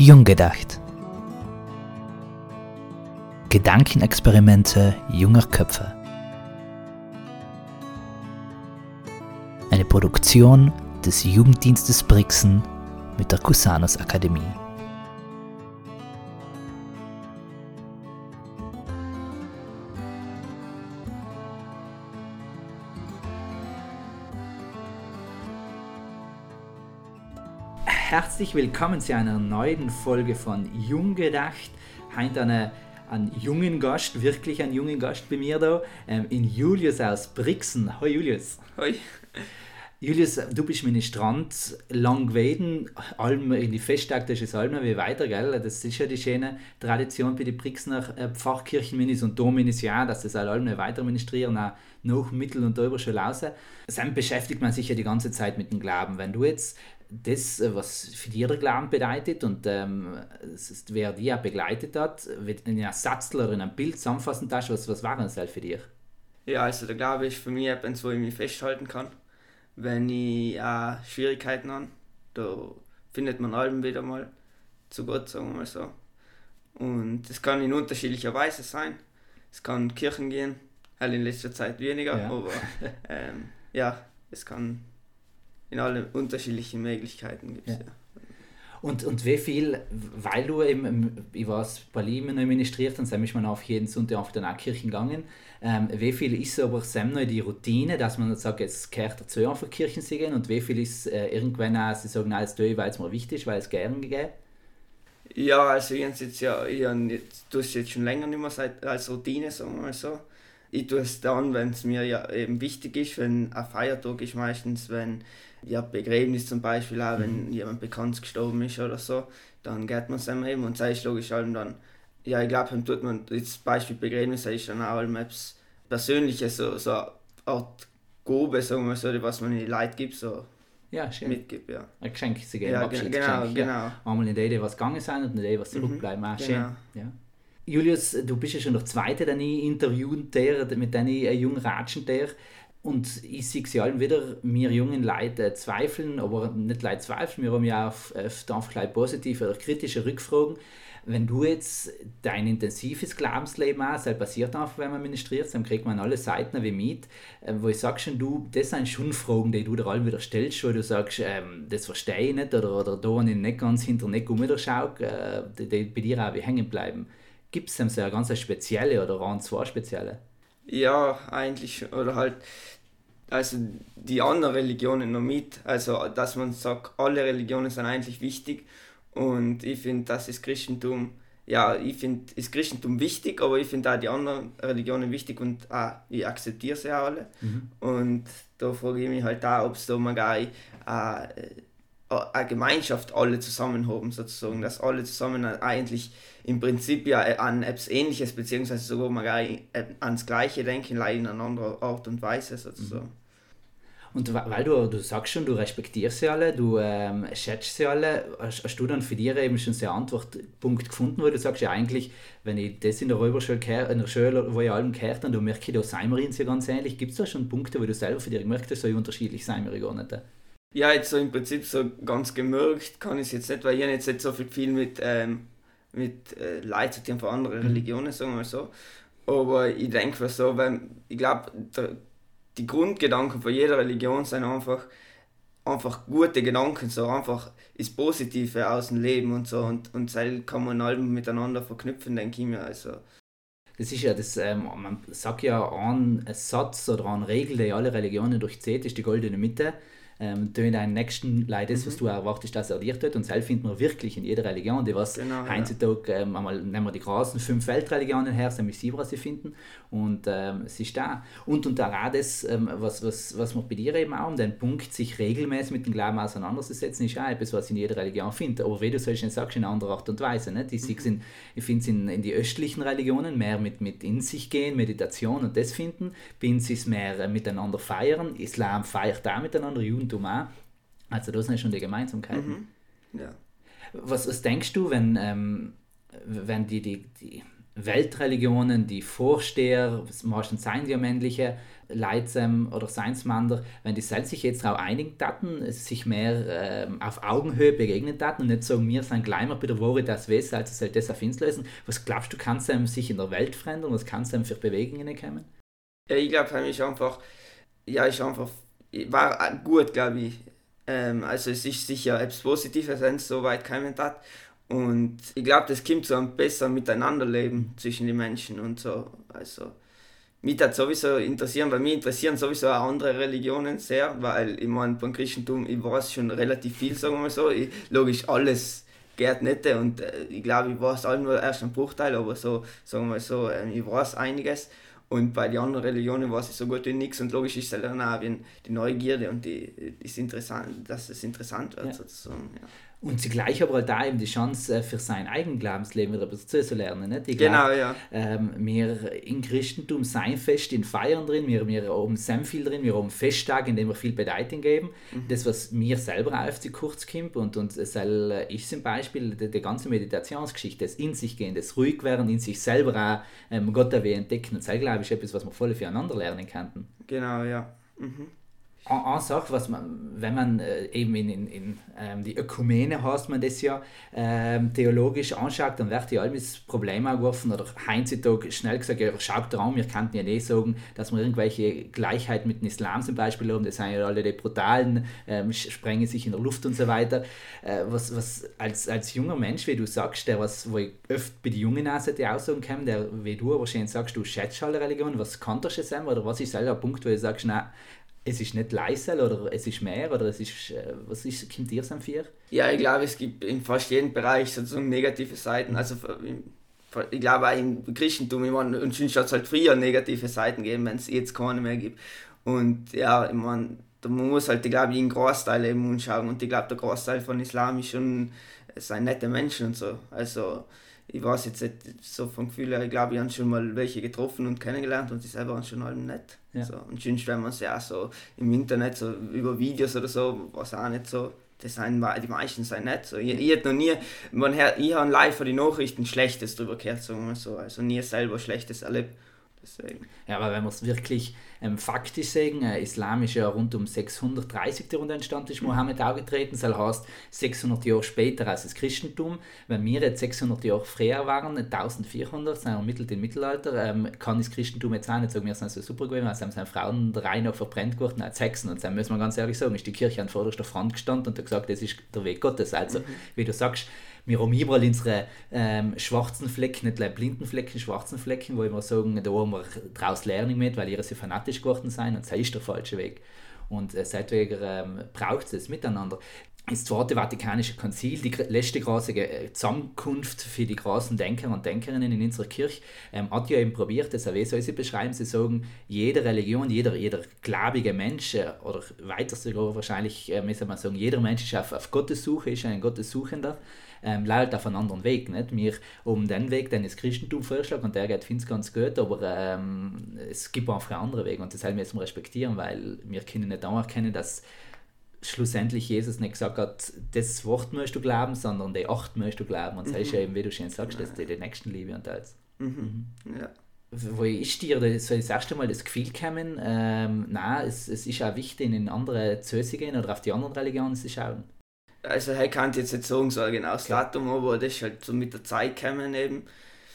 Jung gedacht. Gedankenexperimente junger Köpfe. Eine Produktion des Jugenddienstes Brixen mit der Cusanus Akademie. Herzlich willkommen zu einer neuen Folge von Jung gedacht. Heute eine, einen jungen Gast, wirklich einen jungen Gast bei mir da, ähm, in Julius aus Brixen. Hallo Julius. Hoi. Julius, du bist Ministrant lang gewesen, allem in die Festtag des Almen wie weiter, gell? Das ist ja die schöne Tradition bei den Brixner äh, Pfarrkirchenminis und Dominis ja, dass das allem weiter ministrieren, auch nach Mittel- und Oberschule raus. Dann beschäftigt man sich ja die ganze Zeit mit dem Glauben. Wenn du jetzt das, äh, was für dich der Glauben bedeutet und ähm, ist, wer dich auch begleitet hat, in einem Satz oder in einem Bild zusammenfassen darfst, was, was war das halt für dich? Ja, also der Glaube ist für mich etwas, wo ich mich festhalten kann wenn ich auch Schwierigkeiten habe. Da findet man allem wieder mal zu Gott, sagen wir mal so. Und das kann in unterschiedlicher Weise sein. Es kann Kirchen gehen, halt in letzter Zeit weniger, ja. aber ähm, ja, es kann in allen unterschiedlichen Möglichkeiten gibt ja. ja. Und, und wie viel, weil du eben, ich war bei Berlin ministriert, dann sind wir auf jeden Sonntag auf den Kirchen gegangen. Ähm, wie viel ist aber noch die Routine, dass man sagt, jetzt gehört dazu einfach Kirchen zu gehen und wie viel ist äh, irgendwann auch, sie sagen, alles tue weil es mir wichtig ist, weil es gerne geht? Ja, also ich jetzt ja, ich tue es jetzt schon länger nicht mehr seit, als Routine, sagen wir mal so. Ich tue es dann, wenn es mir ja eben wichtig ist, wenn ein Feiertag ist meistens, wenn ja, Begräbnis zum Beispiel auch, wenn mhm. jemand bekannt gestorben ist oder so, dann geht man es eben und sei es logisch allem dann, ja, ich glaube, dann tut man, das Beispiel Begräbnis ist dann auch etwas Persönliches, so, so eine Art Gobe, sagen wir so, was man in die Leute gibt, so ja, schön. mitgibt, ja. Ein Geschenk zu geben, ja, genau, genau. Ja. Einmal in der Idee, was gegangen sind und in der Idee, was zurückbleiben, mhm, schön. Genau. Ja. Julius, du bist ja schon der Zweite, den ich interviewt mit deinen äh, jungen Ratschen der. Und ich sehe sie allen wieder, wir jungen Leute zweifeln, aber nicht Leute zweifeln, wir haben ja oft, oft gleich positive oder kritische Rückfragen. Wenn du jetzt dein intensives Glaubensleben hast, das passiert einfach, wenn man ministriert, dann kriegt man alle Seiten wie mit, äh, wo ich sage schon, du, das sind schon Fragen, die du dir allen wieder stellst, wo du sagst, ähm, das verstehe ich nicht oder, oder da habe ich nicht ganz hinter den Eck umschaue, äh, die, die bei dir auch wie hängen bleiben. Gibt es so eine ganz spezielle oder waren zwei spezielle? Ja, eigentlich, oder halt, also die anderen Religionen noch mit, also dass man sagt, alle Religionen sind eigentlich wichtig und ich finde, das ist Christentum, ja, ich finde, ist Christentum wichtig, aber ich finde auch die anderen Religionen wichtig und auch, ich akzeptiere sie auch alle. Mhm. Und da frage ich mich halt auch, ob es da mal gar äh, eine Gemeinschaft alle zusammen haben, sozusagen, dass alle zusammen eigentlich im Prinzip ja an etwas Ähnliches, beziehungsweise sogar mal ans Gleiche denken, leider in einer anderen Art und Weise sozusagen. Mhm. Und weil du, du sagst schon, du respektierst sie alle, du ähm, schätzt sie alle, hast, hast, du dann für dich eben schon so einen Antwortpunkt gefunden, wo du sagst, ja eigentlich, wenn ich das in der Räuberschule, in der Schule, wo ich allem gehört dann merke ich, da seien wir uns ja ganz ähnlich. Gibt es da schon Punkte, wo du selber für dich gemerkt hast, so unterschiedlich seien wir gar nicht? Ja, jetzt so im Prinzip so ganz gemerkt kann ich es jetzt nicht, weil ich jetzt nicht so viel, viel mit, ähm, mit äh, Leuten von anderen mhm. Religionen, sagen wir mal so. Aber ich denke so, weil ich glaube, die Grundgedanken von jeder Religion sind einfach, einfach gute Gedanken, so einfach das Positive aus dem Leben und so. Und, und das kann man allem miteinander verknüpfen, denke ich mir. Also. Das ist ja das, ähm, man sagt ja, ein Satz oder eine Regel, die alle Religionen durchzieht, ist die goldene Mitte ähm, tun deinen nächsten Leid das, mhm. was du erwartest, dass er dir tut. Und selbst findet man wirklich in jeder Religion, die was genau, heutzutage, ja. ähm, einmal nehmen wir die großen fünf Weltreligionen her, sind sieben, was sie finden. Und ähm, es ist da. Und unter auch das, ähm, was, was, was man bei dir eben auch um den Punkt, sich regelmäßig mit dem Glauben auseinanderzusetzen, ist auch etwas, was in jeder Religion finde. Aber wie du so schön sagst, in einer anderen Art und Weise. Nicht? Ich, mhm. ich finde es in, in die östlichen Religionen mehr mit, mit in sich gehen, Meditation und das finden. Bin sie es mehr äh, miteinander feiern. Islam feiert auch miteinander, Juden Judentum auch. Also das sind schon die Gemeinsamkeiten. Mhm. Ja. Was, was denkst du, wenn, ähm, wenn die, die, die Weltreligionen, die Vorsteher, meistens seien die ja männliche Leute oder Seinsmander, wenn die selbst sich jetzt darauf einigen taten, sich mehr ähm, auf Augenhöhe begegnen taten und nicht sagen, wir sind bei der Woche das Wesen, also soll das auf uns lösen. Was glaubst du, kann es sich in der Welt verändern? Was kann es für Bewegungen kommen? Ja, ich glaube, mich einfach, ja, ist einfach, war gut, glaube ich. Ähm, also es ist sicher etwas Positives, wenn es so weit kommen hat. Und ich glaube, das kommt so ein besser Miteinanderleben zwischen den Menschen und so. Also, mich hat sowieso interessieren, weil mich interessieren sowieso auch andere Religionen sehr, weil ich meine, beim Christentum, ich weiß schon relativ viel, sagen wir mal so. Ich, logisch, alles geht nicht und äh, ich glaube, ich weiß auch nur erst einen Bruchteil, aber so, sagen wir mal so, äh, ich weiß einiges. Und bei den anderen Religionen weiß ich so gut wie nichts und logisch ist es dann auch die Neugierde und die, das interessant, dass es interessant wird ja. sozusagen. Ja. Und zugleich aber halt da eben die Chance äh, für sein eigenes Glaubensleben wieder etwas zu lernen. Nicht? Ich genau, glaub, ja. Ähm, wir im Christentum sein fest in Feiern drin, wir, wir haben sehr viel drin, wir haben Festtage, in denen wir viel Bedeutung geben. Mhm. Das, was mir selber auf die kurz kommt und, und es ist zum Beispiel die, die, ganze Meditationsgeschichte, das in sich gehen, das ruhig werden, in sich selber auch ähm, Gott entdecken. Das, glaube ich, etwas, was wir voll füreinander lernen könnten. Genau, ja. Mhm eine Sache, was man, wenn man äh, eben in, in, in ähm, die Ökumene heißt man das ja, ähm, theologisch anschaut, dann wird ja alles Problem geworfen oder heutzutage schnell gesagt, ja, schaut dran, wir könnten ja nicht sagen, dass wir irgendwelche Gleichheit mit dem Islam zum Beispiel haben, das sind ja alle die brutalen, ähm, sprengen sich in der Luft und so weiter. Äh, was, was als, als junger Mensch, wie du sagst, der was, wo ich oft bei den Jungen auch die Aussagen komme, der, wie du wahrscheinlich sagst, du schätzt alle Religion, was kann das sein oder was ist selber ein Punkt, wo du sagst, nein, es ist nicht leise oder es ist mehr oder es ist, äh, was ist, kommt dir am vier? Ja, ich glaube, es gibt in fast jedem Bereich sozusagen negative Seiten. Also ich glaube auch im Christentum, ich meine, und schon hat halt früher negative Seiten gegeben, wenn es jetzt keine mehr gibt. Und ja, ich meine, da muss halt, ich glaube, einen Großteil eben anschauen und ich glaube, der Großteil von Islam ist schon, es sind nette Menschen und so. Also ich weiß jetzt nicht so vom Gefühl her, ich glaube, ich habe schon mal welche getroffen und kennengelernt und die selber waren schon allem nett. Ja. So. Und sonst, wenn man es ja auch so im Internet, so über Videos oder so, was auch nicht so, das sind, die meisten sind nett. So. Ich, ich noch nie, man, ich habe live von den Nachrichten Schlechtes drüber gehört, sagen wir so. Also nie selber Schlechtes erlebt. Deswegen. Ja, aber wenn wir es wirklich ähm, faktisch sehen, äh, Islam ist ja rund um 630 der Runde entstanden, ist mhm. Mohammed aufgetreten, das heißt 600 Jahre später als das Christentum. Wenn wir jetzt 600 Jahre früher waren, 1400, sind wir mittel im Mittelalter, ähm, kann das Christentum jetzt auch nicht sagen, wir sind so super gewesen, also haben seine Frauen drei noch verbrennt geworden als Hexen und dann müssen wir ganz ehrlich sagen, ist die Kirche an vorderster Front gestanden und hat gesagt, das ist der Weg Gottes. Also, mhm. wie du sagst, wir haben überall unsere ähm, schwarzen Flecken, nicht blinden Flecken, schwarzen Flecken, wo wir sagen, da wir daraus Lernen mit, weil ihre so fanatisch geworden sind und das ist der falsche Weg. Und äh, seitwegen ähm, braucht es das Miteinander. Das Zweite Vatikanische Konzil, die letzte große äh, Zusammenkunft für die großen Denker und Denkerinnen in unserer Kirche, ähm, hat ja eben probiert, das wie soll sie beschreiben, sie sagen, jede Religion, jeder, jeder gläubige Mensch, äh, oder weiter sogar wahrscheinlich, äh, müssen wir sagen, jeder Mensch ist auf, auf Gottes Suche, ist ein Gottessuchender ähm, leidet auf einen anderen Weg. Nicht? Wir um den Weg, den das Christentum vorschlägt und der geht, finde ich ganz gut, aber ähm, es gibt einfach einen anderen Weg und das müssen wir respektieren, weil wir können nicht anerkennen, dass schlussendlich Jesus nicht gesagt hat, das Wort musst du glauben, sondern die acht musst du glauben. Und das mhm. ist ja eben, wie du schön sagst, dass du die Nächstenliebe und alles. Mhm. Mhm. Ja. Wo ist dir das, das erste Mal das Gefühl gekommen, ähm, nein, es, es ist auch wichtig, in andere zu gehen oder auf die anderen Religionen zu schauen? Also ich kann jetzt nicht sagen, so ein genaues Datum, aber das ist halt so mit der Zeit gekommen eben.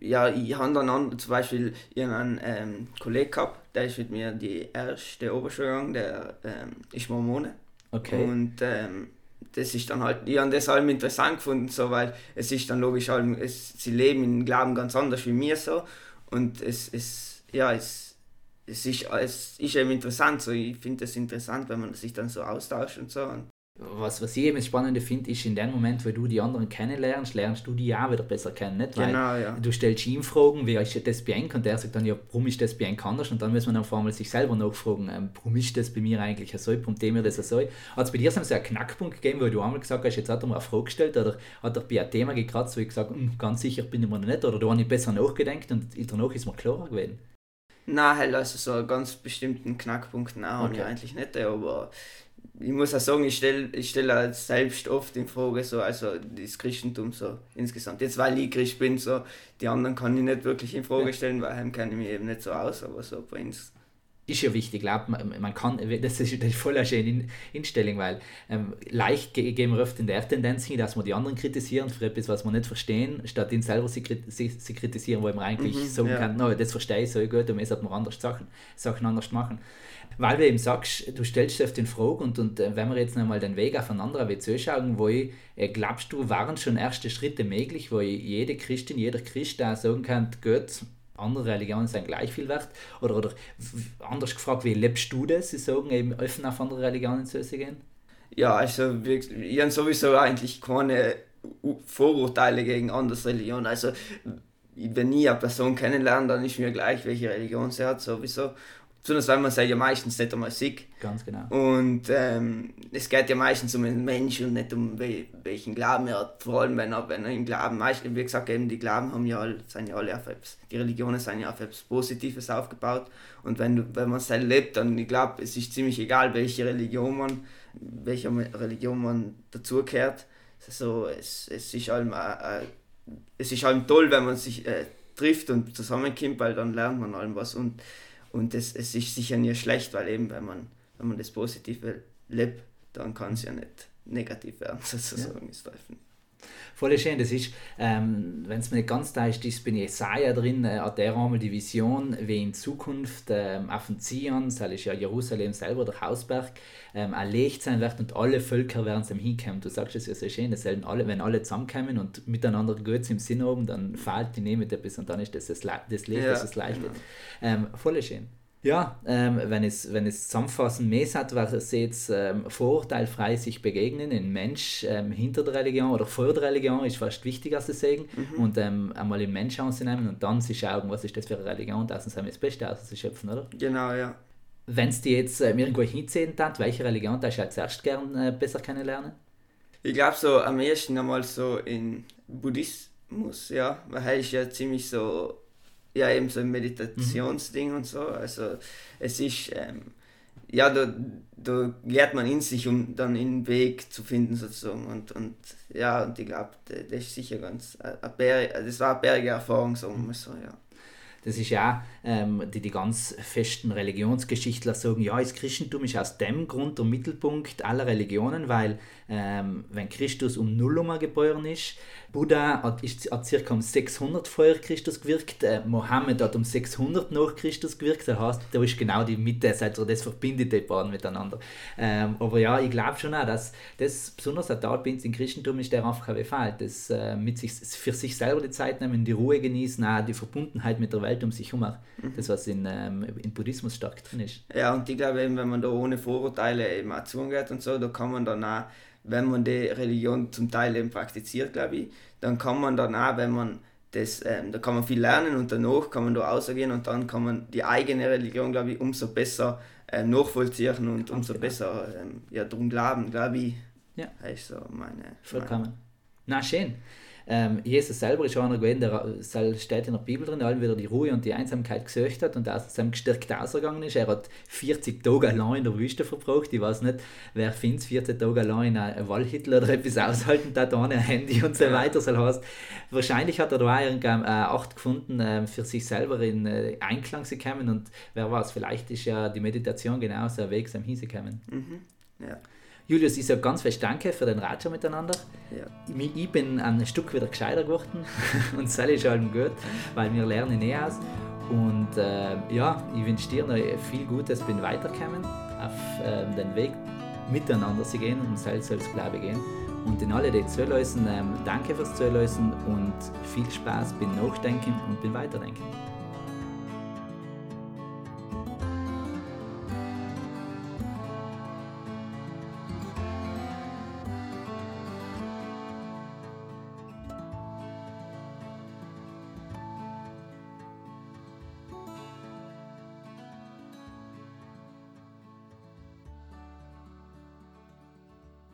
Ja, ich habe dann an, zum Beispiel einen ähm, Kollegen gehabt, der ist mit mir die erste Oberschule gegangen, der ähm, ist Mormone. Okay. Und ähm, das ist dann halt, ich habe das halt interessant gefunden, so, weil es ist dann logisch, halt, es, sie leben im Glauben ganz anders wie mir so und es, es ja, es, es, ist, es ist eben interessant, so, ich finde es interessant, wenn man sich dann so austauscht und so. Und was, was ich eben das Spannende finde, ist, in dem Moment, wo du die anderen kennenlernst, lernst du die auch wieder besser kennen. Nicht? Weil genau, ja. Du stellst ihm Fragen, wie ist das bei und der sagt dann, ja, warum ist das bei anders? Und dann muss man auf einmal sich selber nachfragen, ähm, warum ist das bei mir eigentlich so, warum dem mir das so? Hat es bei dir so einen Knackpunkt gegeben, wo du einmal gesagt hast, jetzt hat er mir eine Frage gestellt oder hat er bei einem Thema gekratzt, wo ich gesagt hm, ganz sicher bin ich mir noch nicht oder da habe ich besser nachgedacht und danach ist mir klarer gewesen? Nein, halt also so einen ganz bestimmten Knackpunkt nein, okay. ich eigentlich nicht, aber ich muss auch sagen, ich stelle ich stell halt selbst oft in Frage, so, also das Christentum so insgesamt. Jetzt, weil ich Christ bin, so, die anderen kann ich nicht wirklich in Frage stellen, weil heim kenne ich mich eben nicht so aus, aber so bei uns ist ja wichtig, glaub, man, man kann, das ist, das ist voll eine schöne Instellung, weil ähm, leicht gehen wir oft in der Tendenz hin, dass wir die anderen kritisieren für etwas, was wir nicht verstehen, statt ihn selber sie, sie, sie kritisieren, wo man eigentlich mhm, sagen ja. kann, no, das verstehe ich so gut und jetzt sollte man anders Sachen, Sachen anders machen. Weil du eben sagst, du stellst auf den Frage und, und äh, wenn wir jetzt nochmal den Weg auf einen anderen Weg zuschauen, wo ich, äh, glaubst du, waren schon erste Schritte möglich, wo jede Christin, jeder Christ da sagen kann, Gott, andere Religionen sind gleich viel wert? Oder, oder anders gefragt, wie lebst du das? Sie sagen eben offen auf andere Religionen zu gehen? Ja, also ich habe sowieso eigentlich keine Vorurteile gegen andere Religionen. Also wenn ich eine Person kennenlerne, dann ist mir gleich, welche Religion sie hat, sowieso. Besonders weil man sich ja meistens nicht einmal sieht. Ganz genau. Und ähm, es geht ja meistens um den Menschen und nicht um welchen Glauben er hat. Vor allem wenn er, wenn er im Glauben, meistens, wie gesagt, eben die Glauben haben ja, sind ja alle auf etwas, die Religionen sind ja auf etwas Positives aufgebaut. Und wenn, du, wenn man es lebt, dann, ich glaube, es ist ziemlich egal, welche Religion man, welcher Religion man dazugehört. Also es, es ist allem, äh, äh, es ist allem toll, wenn man sich äh, trifft und zusammenkommt, weil dann lernt man allem was. Und und es, es ist sicher nie schlecht, weil eben, wenn man, wenn man das Positive lebt, dann kann es ja nicht negativ werden, sozusagen, ja. ist Teufel. Voll schön, das ist, ähm, wenn es mir nicht ganz da ist, ist bei Jesaja drin, äh, hat der einmal die Vision, wie in Zukunft ähm, auf dem Zion, das ist ja Jerusalem selber, der Hausberg, ähm, erlegt sein wird und alle Völker werden zum hinkommen. Du sagst es ja so schön, das alle, wenn alle zusammenkommen und miteinander gut im Sinn haben, dann fällt die Nehme etwas und dann ist das das, das Licht, ja, das es leicht genau. Ähm, voll schön. Ja, ähm, wenn, es, wenn es zusammenfassend mehr hat, was jetzt ähm, vorurteilfrei sich begegnen, ein Mensch ähm, hinter der Religion oder vor der Religion ist fast wichtiger zu sagen mhm. und ähm, einmal den Mensch anzunehmen und dann sich schauen, was ist das für eine Religion, das ist das Beste auszuschöpfen, oder? Genau, ja. Wenn es dir jetzt äh, irgendwo hinziehen hat, welche Religion darfst du als erst gern äh, besser kennenlernen? Ich glaube so am ersten einmal so in Buddhismus, ja, weil er ist ja ziemlich so ja eben so ein Meditationsding mhm. und so. Also es ist, ähm, ja, da, da lernt man in sich, um dann einen Weg zu finden sozusagen. Und, und ja, und ich glaube, das ist sicher ganz, eine, das war eine bärige Erfahrung, sagen wir so, ja. Das ist ja, ähm, die, die ganz festen Religionsgeschichtler sagen, ja, das Christentum ist aus dem Grund der Mittelpunkt aller Religionen, weil ähm, wenn Christus um Null geboren ist, Buddha hat, ist, hat circa um 600 vor Christus gewirkt, äh, Mohammed hat um 600 nach Christus gewirkt, das heißt, da ist genau die Mitte, also das verbindet die beiden miteinander. Ähm, aber ja, ich glaube schon auch, dass das besonders ein Tatbild im Christentum ist, der einfach fehlt, das äh, mit sich, für sich selber die Zeit nehmen, die Ruhe genießen, auch die Verbundenheit mit der Welt um sich herum, mhm. das was in, ähm, in Buddhismus stark drin ist. Ja, und ich glaube eben, wenn man da ohne Vorurteile eben auch zugeht und so, da kann man dann auch wenn man die Religion zum Teil eben praktiziert, glaube ich, dann kann man dann auch, wenn man das, ähm, da kann man viel lernen und danach kann man da rausgehen und dann kann man die eigene Religion, glaube ich, umso besser ähm, nachvollziehen und umso genau. besser ähm, ja, darum glauben, glaube ich. Ja. Das ist so meine. Vollkommen. Meine. Na, schön. Ähm, Jesus selber ist einer gewesen, der steht in der Bibel drin, der wieder die Ruhe und die Einsamkeit gesucht hat und aus seinem gestärkt ausgegangen ist. Er hat 40 Tage allein in der Wüste verbracht. Ich weiß nicht, wer findet 40 Tage allein ein Wallhitler oder etwas aushalten da ohne ein Handy und so weiter. Das heißt, wahrscheinlich hat er da auch irgendeine äh, Acht gefunden, äh, für sich selber in äh, Einklang zu kommen und wer weiß, vielleicht ist ja die Meditation genauso ein Weg, zum hinzukommen. Mhm. Ja. Julius, ich sage ganz fest Danke für den Ratschau miteinander. Ja. Ich bin ein Stück wieder gescheiter geworden und das ist allem gut, weil wir lernen eh aus. Und äh, ja, ich wünsche dir noch viel Gutes beim Weiterkommen auf äh, den Weg miteinander zu gehen und selbst als Glaube gehen. Und in alle, die zuhören, ähm, danke fürs Zuhören und viel Spaß beim Nachdenken und beim Weiterdenken.